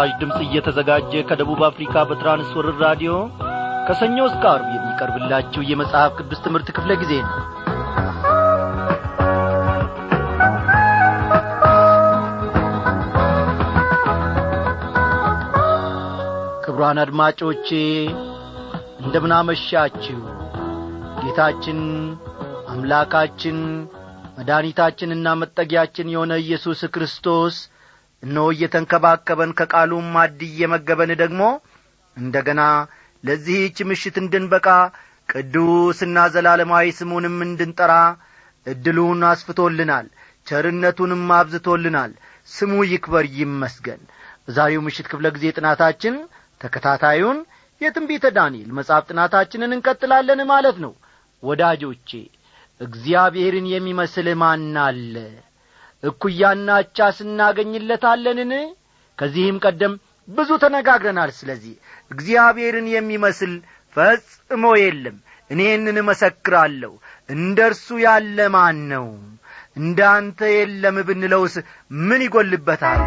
ይህ ምስራች ድምፅ እየተዘጋጀ ከደቡብ አፍሪካ በትራንስወርር ራዲዮ ከሰኞ እስከ አርብ የሚቀርብላችሁ የመጽሐፍ ቅዱስ ትምህርት ክፍለ ጊዜ ነው። ክብሯን አድማጮቼ እንደምናመሻችሁ። ጌታችን አምላካችን መድኃኒታችንና መጠጊያችን የሆነ ኢየሱስ ክርስቶስ እነሆ እየተንከባከበን ከቃሉም ማድ እየመገበን ደግሞ እንደ ገና ለዚህች ምሽት እንድንበቃ ቅዱስና ዘላለማዊ ስሙንም እንድንጠራ ዕድሉን አስፍቶልናል ቸርነቱንም አብዝቶልናል። ስሙ ይክበር ይመስገን። በዛሬው ምሽት ክፍለ ጊዜ ጥናታችን ተከታታዩን የትንቢተ ዳንኤል መጽሐፍ ጥናታችንን እንቀጥላለን ማለት ነው። ወዳጆቼ እግዚአብሔርን የሚመስል ማን እኩያና አቻ ስናገኝለታለንን? ከዚህም ቀደም ብዙ ተነጋግረናል። ስለዚህ እግዚአብሔርን የሚመስል ፈጽሞ የለም። እኔንን እመሰክራለሁ። እንደ እርሱ ያለ ማን ነው? እንደ አንተ የለም ብንለውስ ምን ይጐልበታል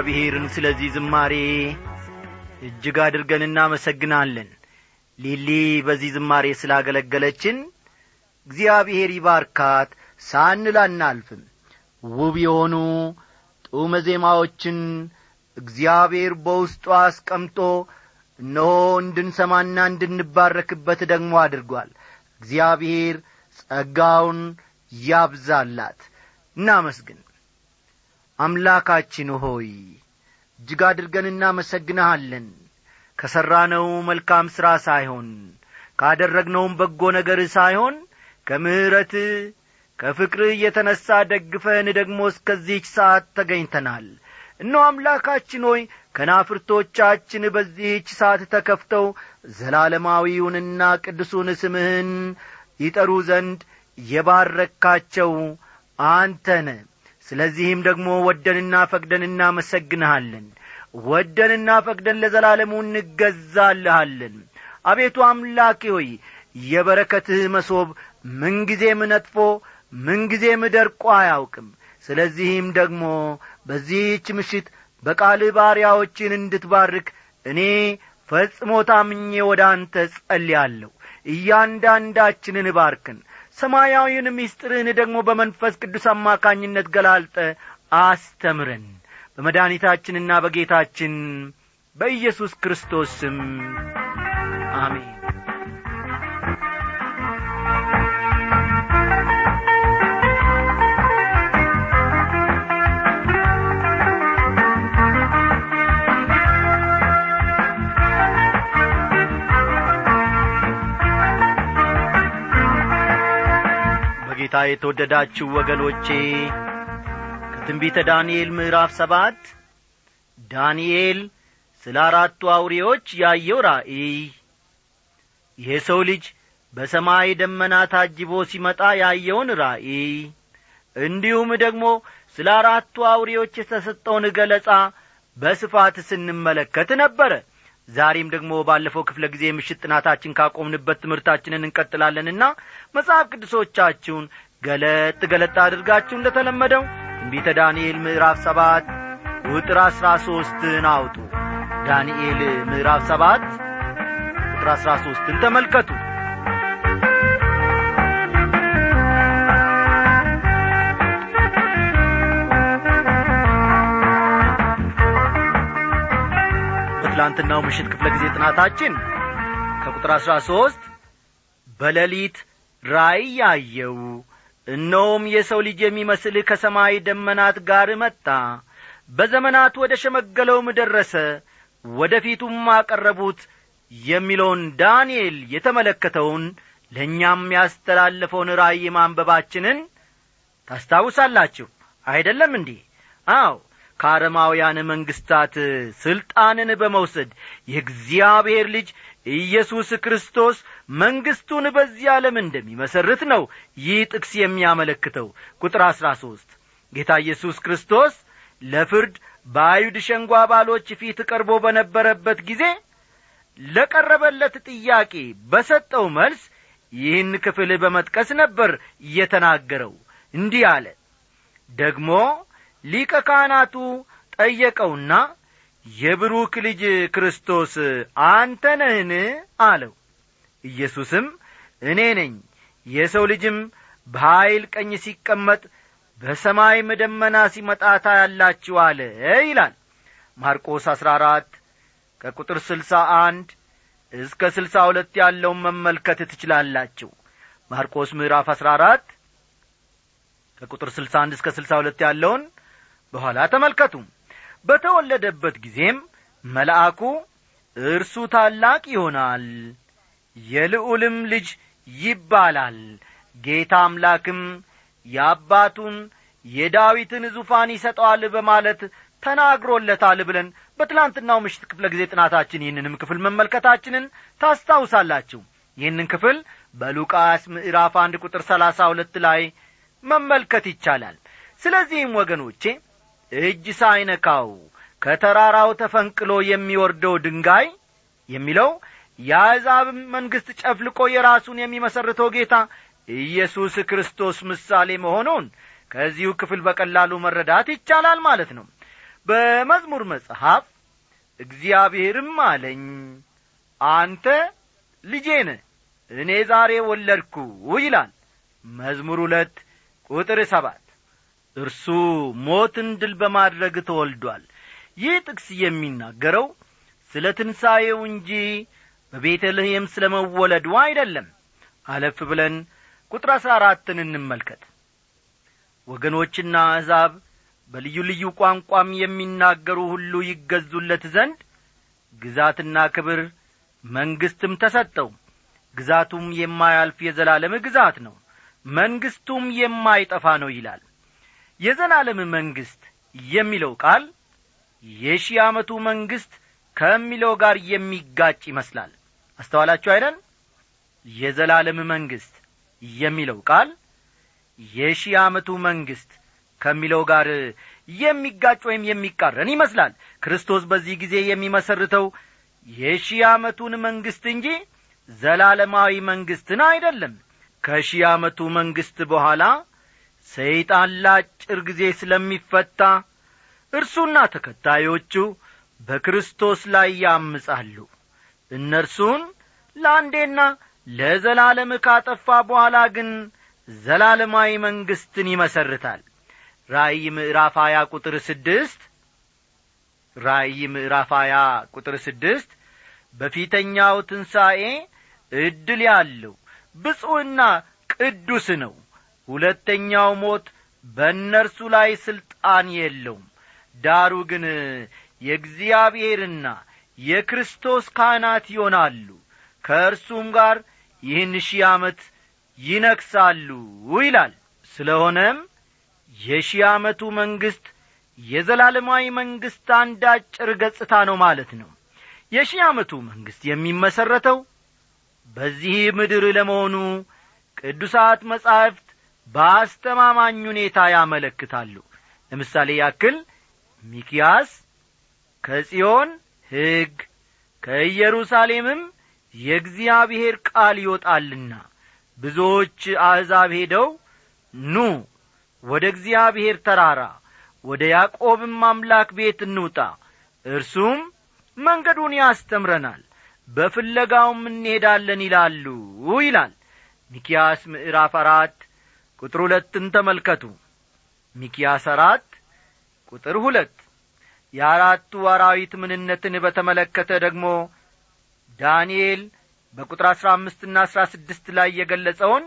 እግዚአብሔርን ስለዚህ ዝማሬ እጅግ አድርገን እናመሰግናለን። ሊሊ በዚህ ዝማሬ ስላገለገለችን እግዚአብሔር ይባርካት። ሳንል አናልፍም። ውብ የሆኑ ጡመ ዜማዎችን እግዚአብሔር በውስጡ አስቀምጦ እነሆ እንድንሰማና እንድንባረክበት ደግሞ አድርጓል። እግዚአብሔር ጸጋውን ያብዛላት። እናመስግን አምላካችን ሆይ እጅግ አድርገን እናመሰግንሃለን። ከሠራነው መልካም ሥራ ሳይሆን ካደረግነውም በጎ ነገር ሳይሆን ከምሕረት ከፍቅርህ የተነሣ ደግፈህን ደግሞ እስከዚህች ሰዓት ተገኝተናል። እነሆ አምላካችን ሆይ ከናፍርቶቻችን በዚህች ሰዓት ተከፍተው ዘላለማዊውንና ቅዱሱን ስምህን ይጠሩ ዘንድ የባረካቸው አንተነ ስለዚህም ደግሞ ወደንና ፈቅደን እናመሰግንሃለን። ወደንና ፈቅደን ለዘላለሙ እንገዛልሃለን። አቤቱ አምላኬ ሆይ የበረከትህ መሶብ ምንጊዜም ነጥፎ ምንጊዜም ደርቆ አያውቅም። ስለዚህም ደግሞ በዚህች ምሽት በቃልህ ባሪያዎችን እንድትባርክ እኔ ፈጽሞ ታምኜ ወደ አንተ ጸልያለሁ እያንዳንዳችንን ባርክን ሰማያዊውን ምስጢርህን ደግሞ በመንፈስ ቅዱስ አማካኝነት ገላልጠ አስተምረን በመድኃኒታችንና በጌታችን በኢየሱስ ክርስቶስ ስም። አሜን በጌታ የተወደዳችሁ ወገኖቼ ከትንቢተ ዳንኤል ምዕራፍ ሰባት ዳንኤል ስለ አራቱ አውሬዎች ያየው ራእይ። የሰው ልጅ በሰማይ ደመና ታጅቦ ሲመጣ ያየውን ራእይ እንዲሁም ደግሞ ስለ አራቱ አውሬዎች የተሰጠውን ገለጻ በስፋት ስንመለከት ነበረ ዛሬም ደግሞ ባለፈው ክፍለ ጊዜ ምሽት ጥናታችን ካቆምንበት ትምህርታችንን እንቀጥላለንና መጽሐፍ ቅዱሶቻችሁን ገለጥ ገለጥ አድርጋችሁ እንደ ተለመደው ትንቢተ ዳንኤል ምዕራፍ ሰባት ቁጥር አሥራ ሦስትን አውጡ። ዳንኤል ምዕራፍ ሰባት ቁጥር አሥራ ሦስትን ተመልከቱ በትላንትናው ምሽት ክፍለ ጊዜ ጥናታችን ከቁጥር አሥራ ሦስት በሌሊት ራእይ ያየው። እነሆም የሰው ልጅ የሚመስል ከሰማይ ደመናት ጋር መጣ። በዘመናት ወደ ሸመገለውም ደረሰ። ወደ ፊቱም አቀረቡት የሚለውን ዳንኤል የተመለከተውን ለእኛም ያስተላለፈውን ራእይ ማንበባችንን ታስታውሳላችሁ። አይደለም እንዲህ አው ከአረማውያን መንግሥታት ሥልጣንን በመውሰድ የእግዚአብሔር ልጅ ኢየሱስ ክርስቶስ መንግሥቱን በዚህ ዓለም እንደሚመሰርት ነው ይህ ጥቅስ የሚያመለክተው። ቁጥር አሥራ ሦስት ጌታ ኢየሱስ ክርስቶስ ለፍርድ በአይሁድ ሸንጓ አባሎች ፊት ቀርቦ በነበረበት ጊዜ ለቀረበለት ጥያቄ በሰጠው መልስ ይህን ክፍል በመጥቀስ ነበር የተናገረው። እንዲህ አለ። ደግሞ ሊቀ ካህናቱ ጠየቀውና የብሩክ ልጅ ክርስቶስ አንተ ነህን? አለው። ኢየሱስም እኔ ነኝ። የሰው ልጅም በኀይል ቀኝ ሲቀመጥ በሰማይም ደመና ሲመጣ ታያላችሁ አለ ይላል። ማርቆስ አሥራ አራት ከቁጥር ስልሳ አንድ እስከ ስልሳ ሁለት ያለውን መመልከት ትችላላችሁ። ማርቆስ ምዕራፍ አሥራ አራት ከቁጥር ስልሳ አንድ እስከ ስልሳ ሁለት ያለውን በኋላ ተመልከቱ። በተወለደበት ጊዜም መልአኩ እርሱ ታላቅ ይሆናል የልዑልም ልጅ ይባላል። ጌታ አምላክም የአባቱን የዳዊትን ዙፋን ይሰጠዋል በማለት ተናግሮለታል ብለን በትላንትናው ምሽት ክፍለ ጊዜ ጥናታችን ይህንንም ክፍል መመልከታችንን ታስታውሳላችሁ። ይህንን ክፍል በሉቃስ ምዕራፍ አንድ ቁጥር ሰላሳ ሁለት ላይ መመልከት ይቻላል። ስለዚህም ወገኖቼ እጅ ሳይነካው ከተራራው ተፈንቅሎ የሚወርደው ድንጋይ የሚለው የአሕዛብም መንግሥት ጨፍልቆ የራሱን የሚመሰርተው ጌታ ኢየሱስ ክርስቶስ ምሳሌ መሆኑን ከዚሁ ክፍል በቀላሉ መረዳት ይቻላል ማለት ነው። በመዝሙር መጽሐፍ እግዚአብሔርም አለኝ አንተ ልጄን እኔ ዛሬ ወለድኩ ይላል። መዝሙር ሁለት ቁጥር ሰባት እርሱ ሞትን ድል በማድረግ ተወልዷል። ይህ ጥቅስ የሚናገረው ስለ ትንሣኤው እንጂ በቤተልሔም ስለ መወለዱ አይደለም። አለፍ ብለን ቁጥር አሥራ አራትን እንመልከት። ወገኖችና አሕዛብ በልዩ ልዩ ቋንቋም የሚናገሩ ሁሉ ይገዙለት ዘንድ ግዛትና ክብር መንግሥትም ተሰጠው። ግዛቱም የማያልፍ የዘላለም ግዛት ነው። መንግሥቱም የማይጠፋ ነው ይላል የዘላለም መንግሥት የሚለው ቃል የሺህ ዓመቱ መንግሥት ከሚለው ጋር የሚጋጭ ይመስላል። አስተዋላችሁ አይደን የዘላለም መንግሥት የሚለው ቃል የሺህ ዓመቱ መንግሥት ከሚለው ጋር የሚጋጭ ወይም የሚቃረን ይመስላል። ክርስቶስ በዚህ ጊዜ የሚመሰርተው የሺህ ዓመቱን መንግሥት እንጂ ዘላለማዊ መንግሥትን አይደለም። ከሺህ ዓመቱ መንግሥት በኋላ ሰይጣን ለአጭር ጊዜ ስለሚፈታ እርሱና ተከታዮቹ በክርስቶስ ላይ ያምጻሉ። እነርሱን ለአንዴና ለዘላለም ካጠፋ በኋላ ግን ዘላለማዊ መንግሥትን ይመሰርታል። ራእይ ምዕራፍ ሀያ ቁጥር ስድስት ራእይ ምዕራፍ ሀያ ቁጥር ስድስት በፊተኛው ትንሣኤ ዕድል ያለው ብፁዕና ቅዱስ ነው ሁለተኛው ሞት በእነርሱ ላይ ሥልጣን የለውም። ዳሩ ግን የእግዚአብሔርና የክርስቶስ ካህናት ይሆናሉ። ከእርሱም ጋር ይህን ሺህ ዓመት ይነክሳሉ ይላል። ስለሆነም የሺህ ዓመቱ መንግሥት የዘላለማዊ መንግሥት አንድ አጭር ገጽታ ነው ማለት ነው። የሺህ ዓመቱ መንግሥት የሚመሠረተው በዚህ ምድር ለመሆኑ ቅዱሳት መጻሕፍት በአስተማማኝ ሁኔታ ያመለክታሉ። ለምሳሌ ያክል ሚኪያስ ከጽዮን ሕግ ከኢየሩሳሌምም የእግዚአብሔር ቃል ይወጣልና ብዙዎች አሕዛብ ሄደው ኑ ወደ እግዚአብሔር ተራራ ወደ ያዕቆብም አምላክ ቤት እንውጣ። እርሱም መንገዱን ያስተምረናል በፍለጋውም እንሄዳለን ይላሉ ይላል። ሚኪያስ ምዕራፍ አራት ቁጥር ሁለትን ተመልከቱ። ሚኪያስ አራት ቁጥር ሁለት የአራቱ አራዊት ምንነትን በተመለከተ ደግሞ ዳንኤል በቁጥር አሥራ አምስትና አሥራ ስድስት ላይ የገለጸውን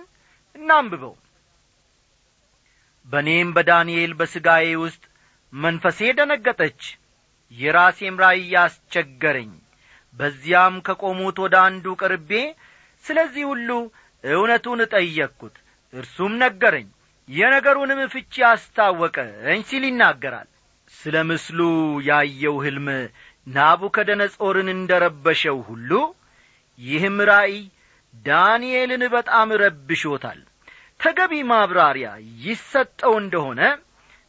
እናንብበው። በእኔም በዳንኤል በሥጋዬ ውስጥ መንፈሴ ደነገጠች የራሴም ራእይ ያስቸገረኝ። በዚያም ከቆሙት ወደ አንዱ ቀርቤ ስለዚህ ሁሉ እውነቱን ጠየቅኩት እርሱም ነገረኝ የነገሩንም ፍቺ አስታወቀኝ ሲል ይናገራል። ስለ ምስሉ ያየው ሕልም ናቡከደነጾርን እንደ ረበሸው ሁሉ ይህም ራእይ ዳንኤልን በጣም ረብሾታል። ተገቢ ማብራሪያ ይሰጠው እንደሆነ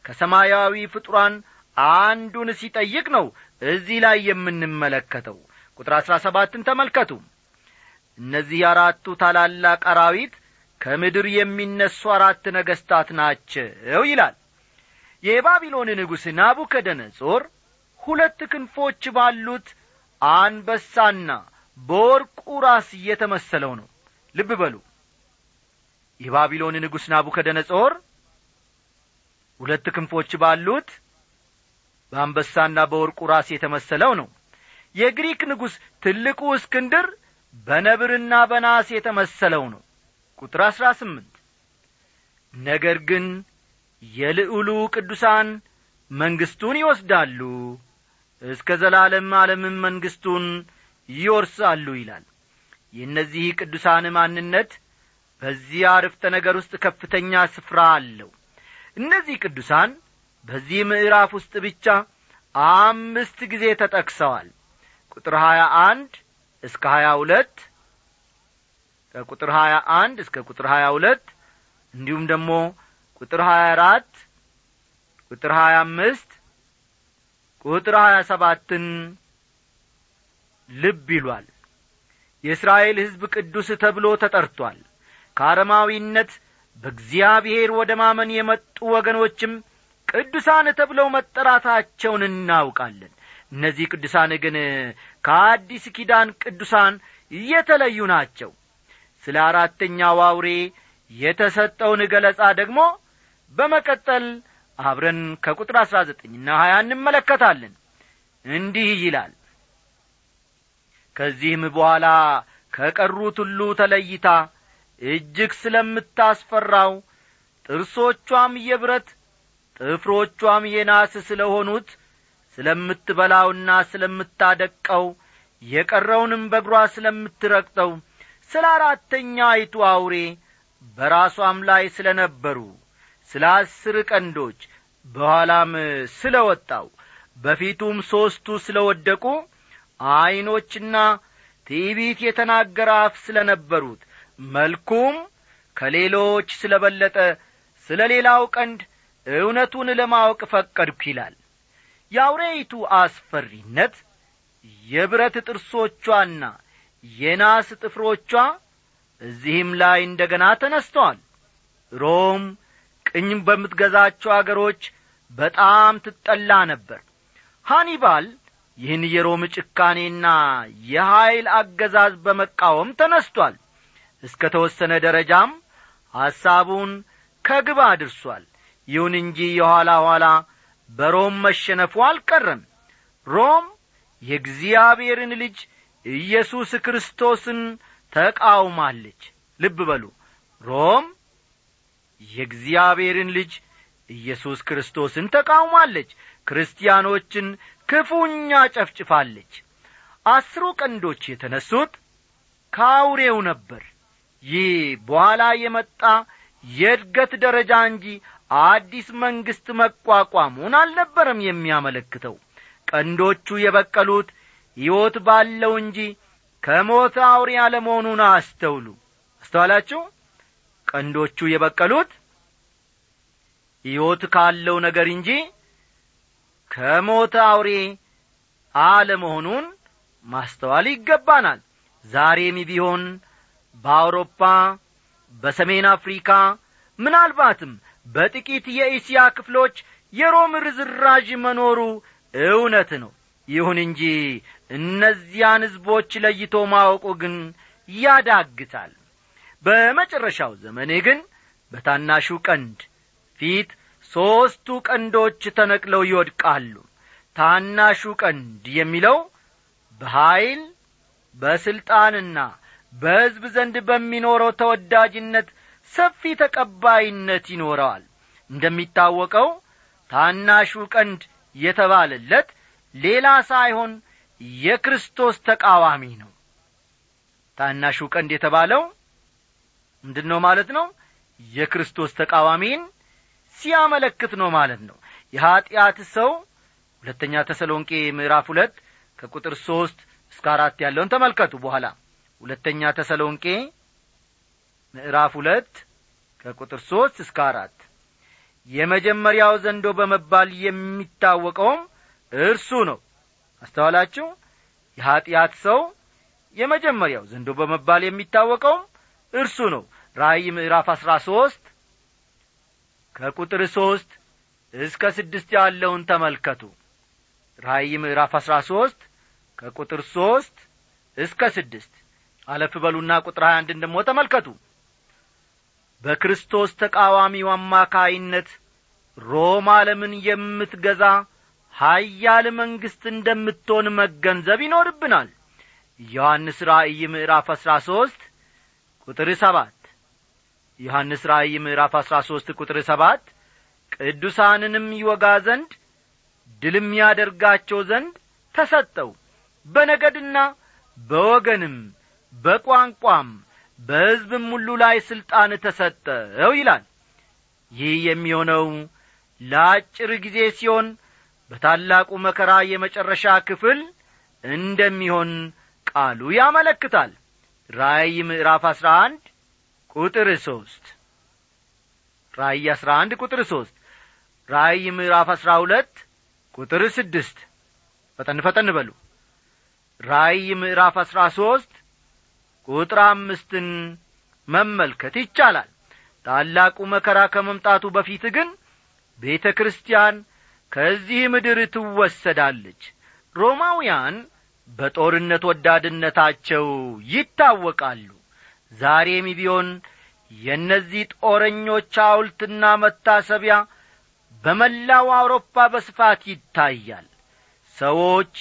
ከሰማያዊ ፍጡራን አንዱን ሲጠይቅ ነው እዚህ ላይ የምንመለከተው። ቁጥር አሥራ ሰባትን ተመልከቱ። እነዚህ አራቱ ታላላቅ አራዊት ከምድር የሚነሱ አራት ነገሥታት ናቸው ይላል። የባቢሎን ንጉሥ ናቡከደነጾር ሁለት ክንፎች ባሉት አንበሳና በወርቁ ራስ እየተመሰለው ነው። ልብ በሉ። የባቢሎን ንጉሥ ናቡከደነጾር ሁለት ክንፎች ባሉት በአንበሳና በወርቁ ራስ የተመሰለው ነው። የግሪክ ንጉሥ ትልቁ እስክንድር በነብርና በናስ የተመሰለው ነው ቁጥር አሥራ ስምንት። ነገር ግን የልዑሉ ቅዱሳን መንግሥቱን ይወስዳሉ እስከ ዘላለም ዓለምም መንግሥቱን ይወርሳሉ ይላል። የእነዚህ ቅዱሳን ማንነት በዚህ አርፍተ ነገር ውስጥ ከፍተኛ ስፍራ አለው። እነዚህ ቅዱሳን በዚህ ምዕራፍ ውስጥ ብቻ አምስት ጊዜ ተጠቅሰዋል። ቁጥር ሀያ አንድ እስከ ሀያ ሁለት ከቁጥር ሀያ አንድ እስከ ቁጥር ሀያ ሁለት እንዲሁም ደግሞ ቁጥር ሀያ አራት ቁጥር ሀያ አምስት ቁጥር ሀያ ሰባትን ልብ ይሏል። የእስራኤል ሕዝብ ቅዱስ ተብሎ ተጠርቶአል ከአረማዊነት በእግዚአብሔር ወደ ማመን የመጡ ወገኖችም ቅዱሳን ተብለው መጠራታቸውን እናውቃለን። እነዚህ ቅዱሳን ግን ከአዲስ ኪዳን ቅዱሳን የተለዩ ናቸው ስለ አራተኛው አውሬ የተሰጠውን ገለጻ ደግሞ በመቀጠል አብረን ከቁጥር አሥራ ዘጠኝና ሀያ እንመለከታለን። እንዲህ ይላል። ከዚህም በኋላ ከቀሩት ሁሉ ተለይታ እጅግ ስለምታስፈራው ጥርሶቿም የብረት ጥፍሮቿም የናስ ስለ ሆኑት ስለምትበላውና ስለምታደቀው የቀረውንም በእግሯ ስለምትረግጠው ስለ አራተኛይቱ አውሬ በራሷም ላይ ስለ ነበሩ ስለ አስር ቀንዶች በኋላም ስለ ወጣው በፊቱም ሦስቱ ስለ ወደቁ ዐይኖችና ትዕቢት የተናገረ አፍ ስለ ነበሩት መልኩም ከሌሎች ስለ በለጠ ስለ ሌላው ቀንድ እውነቱን ለማወቅ ፈቀድኩ ይላል። የአውሬይቱ አስፈሪነት የብረት ጥርሶቿና የናስ ጥፍሮቿ እዚህም ላይ እንደ ገና ተነስተዋል። ሮም ቅኝ በምትገዛቸው አገሮች በጣም ትጠላ ነበር። ሃኒባል ይህን የሮም ጭካኔና የኀይል አገዛዝ በመቃወም ተነስቷል። እስከ ተወሰነ ደረጃም ሐሳቡን ከግብ አድርሷል። ይሁን እንጂ የኋላ ኋላ በሮም መሸነፉ አልቀረም። ሮም የእግዚአብሔርን ልጅ ኢየሱስ ክርስቶስን ተቃውማለች። ልብ በሉ። ሮም የእግዚአብሔርን ልጅ ኢየሱስ ክርስቶስን ተቃውማለች። ክርስቲያኖችን ክፉኛ ጨፍጭፋለች። አስሩ ቀንዶች የተነሱት ከአውሬው ነበር። ይህ በኋላ የመጣ የእድገት ደረጃ እንጂ አዲስ መንግሥት መቋቋሙን አልነበረም የሚያመለክተው። ቀንዶቹ የበቀሉት ሕይወት ባለው እንጂ ከሞተ አውሬ አለመሆኑን አስተውሉ። አስተዋላችሁ? ቀንዶቹ የበቀሉት ሕይወት ካለው ነገር እንጂ ከሞተ አውሬ አለመሆኑን ማስተዋል ይገባናል። ዛሬም ቢሆን በአውሮፓ በሰሜን አፍሪካ ምናልባትም በጥቂት የእስያ ክፍሎች የሮም ርዝራዥ መኖሩ እውነት ነው። ይሁን እንጂ እነዚያን ሕዝቦች ለይቶ ማወቁ ግን ያዳግታል። በመጨረሻው ዘመኔ ግን በታናሹ ቀንድ ፊት ሦስቱ ቀንዶች ተነቅለው ይወድቃሉ። ታናሹ ቀንድ የሚለው በኀይል በሥልጣንና በሕዝብ ዘንድ በሚኖረው ተወዳጅነት ሰፊ ተቀባይነት ይኖረዋል። እንደሚታወቀው ታናሹ ቀንድ የተባለለት ሌላ ሳይሆን የክርስቶስ ተቃዋሚ ነው። ታናሹ ቀንድ የተባለው ምንድን ነው ማለት ነው? የክርስቶስ ተቃዋሚን ሲያመለክት ነው ማለት ነው። የኀጢአት ሰው ሁለተኛ ተሰሎንቄ ምዕራፍ ሁለት ከቁጥር ሦስት እስከ አራት ያለውን ተመልከቱ በኋላ። ሁለተኛ ተሰሎንቄ ምዕራፍ ሁለት ከቁጥር ሦስት እስከ አራት የመጀመሪያው ዘንዶ በመባል የሚታወቀውም እርሱ ነው አስተዋላችሁ? የኀጢአት ሰው የመጀመሪያው ዘንዶ በመባል የሚታወቀውም እርሱ ነው። ራእይ ምዕራፍ አሥራ ሦስት ከቁጥር ሦስት እስከ ስድስት ያለውን ተመልከቱ። ራእይ ምዕራፍ አሥራ ሦስት ከቁጥር ሦስት እስከ ስድስት አለፍ በሉና ቁጥር ሀያ አንድን ደሞ ተመልከቱ። በክርስቶስ ተቃዋሚው አማካይነት ሮም ዓለምን የምትገዛ ሀያል መንግሥት እንደምትሆን መገንዘብ ይኖርብናል። ዮሐንስ ራእይ ምዕራፍ አሥራ ሦስት ቁጥር ሰባት ዮሐንስ ራእይ ምዕራፍ አሥራ ሦስት ቁጥር ሰባት ቅዱሳንንም ይወጋ ዘንድ ድልም ያደርጋቸው ዘንድ ተሰጠው። በነገድና በወገንም በቋንቋም በሕዝብም ሁሉ ላይ ሥልጣን ተሰጠው ይላል። ይህ የሚሆነው ለአጭር ጊዜ ሲሆን በታላቁ መከራ የመጨረሻ ክፍል እንደሚሆን ቃሉ ያመለክታል። ራእይ ምዕራፍ አሥራ አንድ ቁጥር ሦስት ራእይ አሥራ አንድ ቁጥር ሦስት ራእይ ምዕራፍ አሥራ ሁለት ቁጥር ስድስት። ፈጠን ፈጠን በሉ። ራእይ ምዕራፍ አሥራ ሦስት ቁጥር አምስትን መመልከት ይቻላል። ታላቁ መከራ ከመምጣቱ በፊት ግን ቤተ ክርስቲያን ከዚህ ምድር ትወሰዳለች። ሮማውያን በጦርነት ወዳድነታቸው ይታወቃሉ። ዛሬም ቢሆን የእነዚህ ጦረኞች ሐውልትና መታሰቢያ በመላው አውሮፓ በስፋት ይታያል። ሰዎች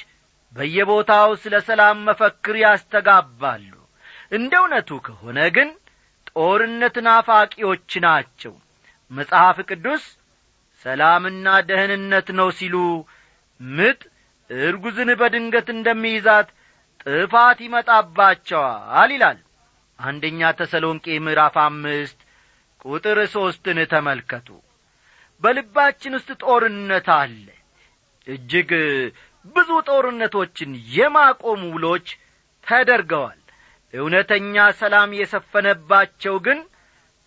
በየቦታው ስለ ሰላም መፈክር ያስተጋባሉ። እንደ እውነቱ ከሆነ ግን ጦርነት ናፋቂዎች ናቸው። መጽሐፍ ቅዱስ ሰላምና ደህንነት ነው ሲሉ ምጥ እርጉዝን በድንገት እንደሚይዛት ጥፋት ይመጣባቸዋል ይላል። አንደኛ ተሰሎንቄ ምዕራፍ አምስት ቁጥር ሦስትን ተመልከቱ። በልባችን ውስጥ ጦርነት አለ። እጅግ ብዙ ጦርነቶችን የማቆም ውሎች ተደርገዋል። እውነተኛ ሰላም የሰፈነባቸው ግን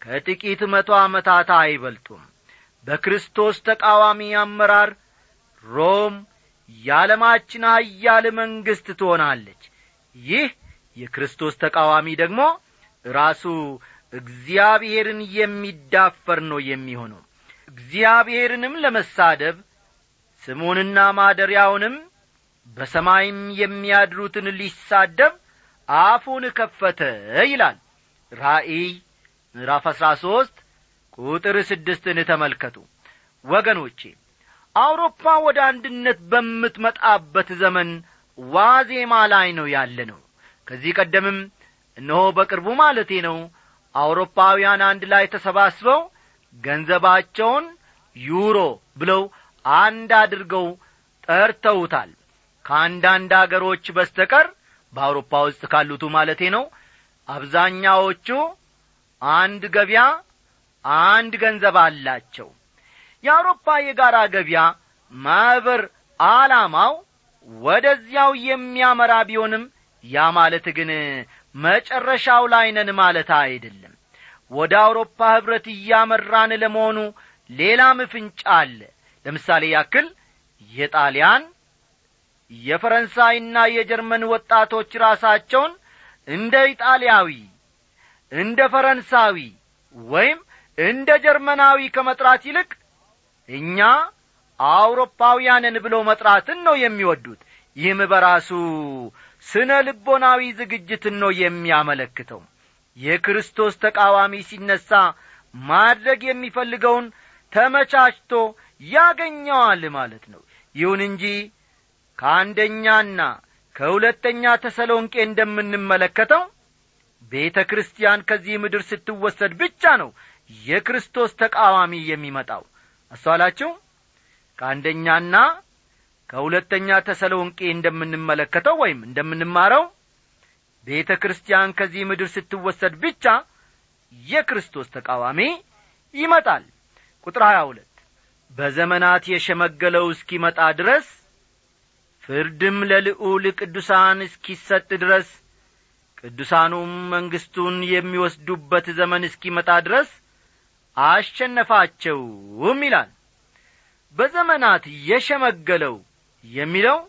ከጥቂት መቶ ዓመታት አይበልጡም በክርስቶስ ተቃዋሚ አመራር ሮም የዓለማችን ሀያል መንግሥት ትሆናለች። ይህ የክርስቶስ ተቃዋሚ ደግሞ ራሱ እግዚአብሔርን የሚዳፈር ነው የሚሆነው። እግዚአብሔርንም ለመሳደብ ስሙንና ማደሪያውንም በሰማይም የሚያድሩትን ሊሳደብ አፉን ከፈተ ይላል። ራእይ ምዕራፍ አሥራ ሦስት ቁጥር ስድስትን ተመልከቱ። ወገኖቼ አውሮፓ ወደ አንድነት በምትመጣበት ዘመን ዋዜማ ላይ ነው ያለ ነው ከዚህ ቀደምም እነሆ በቅርቡ ማለቴ ነው አውሮፓውያን አንድ ላይ ተሰባስበው ገንዘባቸውን ዩሮ ብለው አንድ አድርገው ጠርተውታል። ከአንዳንድ አገሮች በስተቀር በአውሮፓ ውስጥ ካሉቱ ማለቴ ነው አብዛኛዎቹ አንድ ገቢያ አንድ ገንዘብ አላቸው። የአውሮፓ የጋራ ገቢያ ማኅበር ዓላማው ወደዚያው የሚያመራ ቢሆንም ያ ማለት ግን መጨረሻው ላይ ማለት አይደለም። ወደ አውሮፓ ኅብረት እያመራን ለመሆኑ ሌላም ፍንጫ አለ። ለምሳሌ ያክል የጣሊያን የፈረንሳይና የጀርመን ወጣቶች ራሳቸውን እንደ ኢጣሊያዊ እንደ ፈረንሳዊ ወይም እንደ ጀርመናዊ ከመጥራት ይልቅ እኛ አውሮፓውያንን ብሎ መጥራትን ነው የሚወዱት። ይህም በራሱ ስነ ልቦናዊ ዝግጅትን ነው የሚያመለክተው። የክርስቶስ ተቃዋሚ ሲነሣ ማድረግ የሚፈልገውን ተመቻችቶ ያገኘዋል ማለት ነው። ይሁን እንጂ ከአንደኛና ከሁለተኛ ተሰሎንቄ እንደምንመለከተው ቤተ ክርስቲያን ከዚህ ምድር ስትወሰድ ብቻ ነው የክርስቶስ ተቃዋሚ የሚመጣው። አስተዋላችሁ ከአንደኛና ከሁለተኛ ተሰሎንቄ እንደምንመለከተው ወይም እንደምንማረው ቤተ ክርስቲያን ከዚህ ምድር ስትወሰድ ብቻ የክርስቶስ ተቃዋሚ ይመጣል። ቁጥር ሀያ ሁለት በዘመናት የሸመገለው እስኪመጣ ድረስ ፍርድም ለልዑል ቅዱሳን እስኪሰጥ ድረስ ቅዱሳኑም መንግሥቱን የሚወስዱበት ዘመን እስኪመጣ ድረስ አሸነፋቸውም ይላል። በዘመናት የሸመገለው የሚለው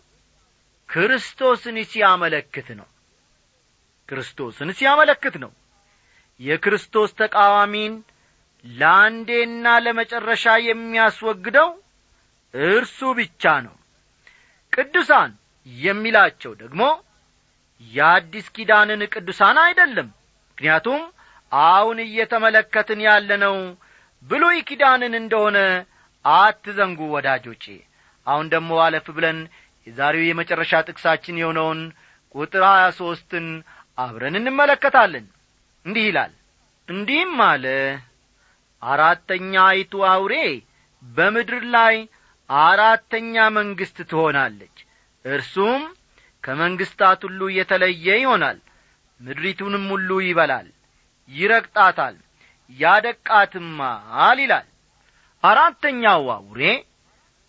ክርስቶስን ሲያመለክት ነው። ክርስቶስን ሲያመለክት ነው። የክርስቶስ ተቃዋሚን ለአንዴና ለመጨረሻ የሚያስወግደው እርሱ ብቻ ነው። ቅዱሳን የሚላቸው ደግሞ የአዲስ ኪዳንን ቅዱሳን አይደለም። ምክንያቱም አሁን እየተመለከትን ያለነው ብሉይ ኪዳንን እንደሆነ አትዘንጉ ወዳጆቼ። አሁን ደግሞ አለፍ ብለን የዛሬው የመጨረሻ ጥቅሳችን የሆነውን ቁጥር ሀያ ሦስትን አብረን እንመለከታለን። እንዲህ ይላል እንዲህም አለ አራተኛ አይቱ አውሬ በምድር ላይ አራተኛ መንግሥት ትሆናለች። እርሱም ከመንግሥታት ሁሉ የተለየ ይሆናል ምድሪቱንም ሁሉ ይበላል ይረግጣታል ያደቃትማል ይላል። አራተኛው አውሬ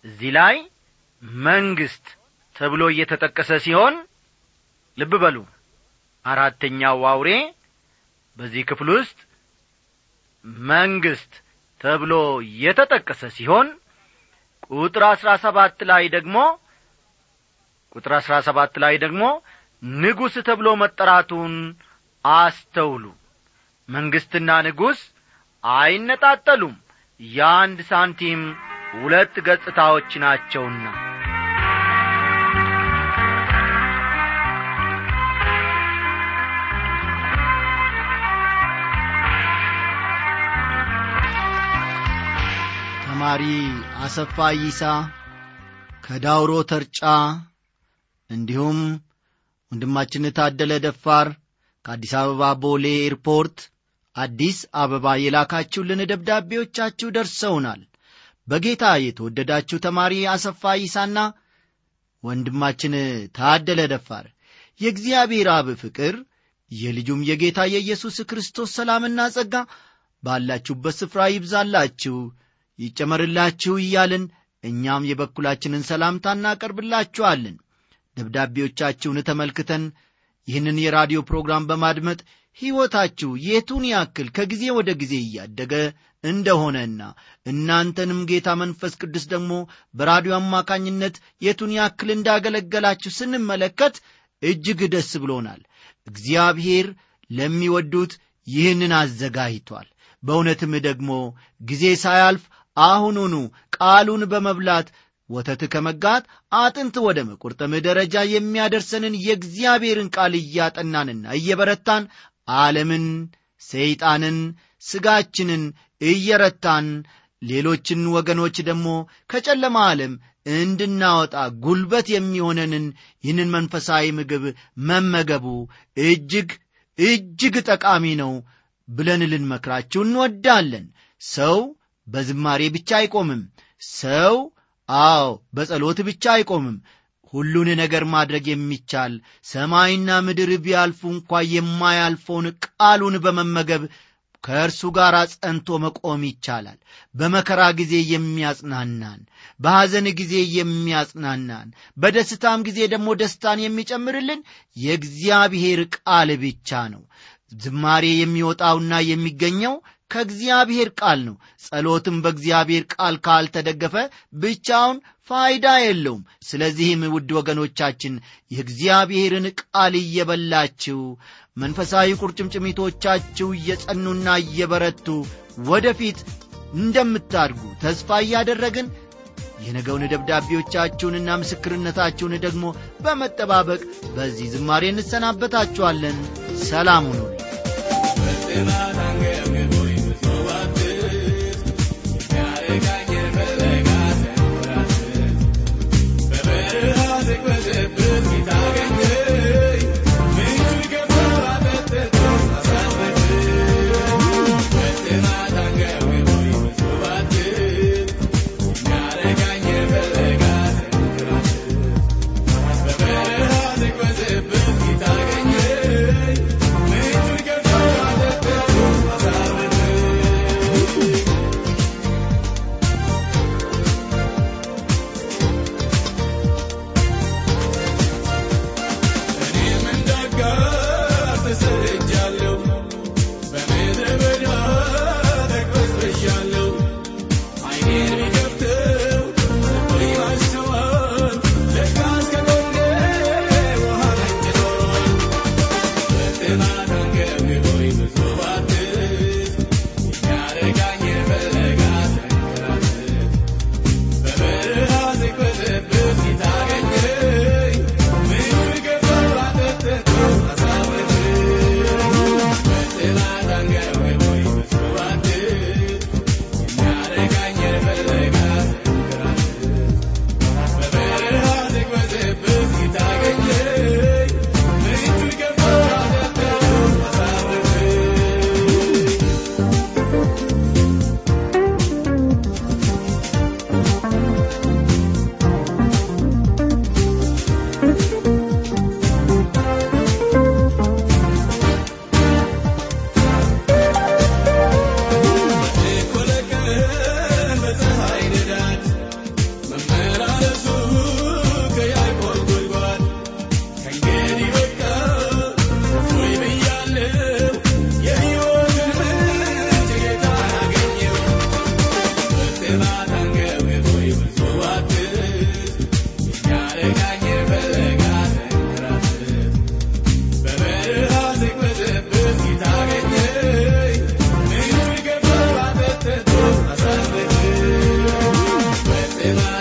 እዚህ ላይ መንግሥት ተብሎ እየተጠቀሰ ሲሆን ልብ በሉ አራተኛው አውሬ በዚህ ክፍል ውስጥ መንግሥት ተብሎ የተጠቀሰ ሲሆን ቁጥር አሥራ ሰባት ላይ ደግሞ ቁጥር አሥራ ሰባት ላይ ደግሞ ንጉሥ ተብሎ መጠራቱን አስተውሉ መንግሥትና ንጉሥ አይነጣጠሉም። የአንድ ሳንቲም ሁለት ገጽታዎች ናቸውና። ተማሪ አሰፋ ይሳ ከዳውሮ ተርጫ እንዲሁም ወንድማችን ታደለ ደፋር ከአዲስ አበባ ቦሌ ኤርፖርት አዲስ አበባ የላካችሁልን ደብዳቤዎቻችሁ ደርሰውናል። በጌታ የተወደዳችሁ ተማሪ አሰፋ ይሳና ወንድማችን ታደለ ደፋር የእግዚአብሔር አብ ፍቅር የልጁም የጌታ የኢየሱስ ክርስቶስ ሰላምና ጸጋ ባላችሁበት ስፍራ ይብዛላችሁ ይጨመርላችሁ እያልን እኛም የበኩላችንን ሰላምታ እናቀርብላችኋለን። ደብዳቤዎቻችሁን ተመልክተን ይህንን የራዲዮ ፕሮግራም በማድመጥ ሕይወታችሁ የቱን ያክል ከጊዜ ወደ ጊዜ እያደገ እንደሆነና እናንተንም ጌታ መንፈስ ቅዱስ ደግሞ በራዲዮ አማካኝነት የቱን ያክል እንዳገለገላችሁ ስንመለከት እጅግ ደስ ብሎናል። እግዚአብሔር ለሚወዱት ይህንን አዘጋጅቷል። በእውነትም ደግሞ ጊዜ ሳያልፍ አሁኑኑ ቃሉን በመብላት ወተት ከመጋት አጥንት ወደ መቁርጠም ደረጃ የሚያደርሰንን የእግዚአብሔርን ቃል እያጠናንና እየበረታን ዓለምን፣ ሰይጣንን፣ ሥጋችንን እየረታን ሌሎችን ወገኖች ደግሞ ከጨለማ ዓለም እንድናወጣ ጉልበት የሚሆነንን ይህንን መንፈሳዊ ምግብ መመገቡ እጅግ እጅግ ጠቃሚ ነው ብለን ልንመክራችሁ እንወዳለን። ሰው በዝማሬ ብቻ አይቆምም። ሰው አዎ በጸሎት ብቻ አይቆምም። ሁሉን ነገር ማድረግ የሚቻል ሰማይና ምድር ቢያልፉ እንኳ የማያልፈውን ቃሉን በመመገብ ከእርሱ ጋር ጸንቶ መቆም ይቻላል። በመከራ ጊዜ የሚያጽናናን፣ በሐዘን ጊዜ የሚያጽናናን፣ በደስታም ጊዜ ደግሞ ደስታን የሚጨምርልን የእግዚአብሔር ቃል ብቻ ነው። ዝማሬ የሚወጣውና የሚገኘው ከእግዚአብሔር ቃል ነው። ጸሎትም በእግዚአብሔር ቃል ካልተደገፈ ብቻውን ፋይዳ የለውም። ስለዚህም ውድ ወገኖቻችን የእግዚአብሔርን ቃል እየበላችሁ መንፈሳዊ ቁርጭምጭሚቶቻችሁ እየጸኑና እየበረቱ ወደፊት እንደምታድጉ ተስፋ እያደረግን የነገውን ደብዳቤዎቻችሁንና ምስክርነታችሁን ደግሞ በመጠባበቅ በዚህ ዝማሬ እንሰናበታችኋለን። ሰላም ሁኑልን። Yeah.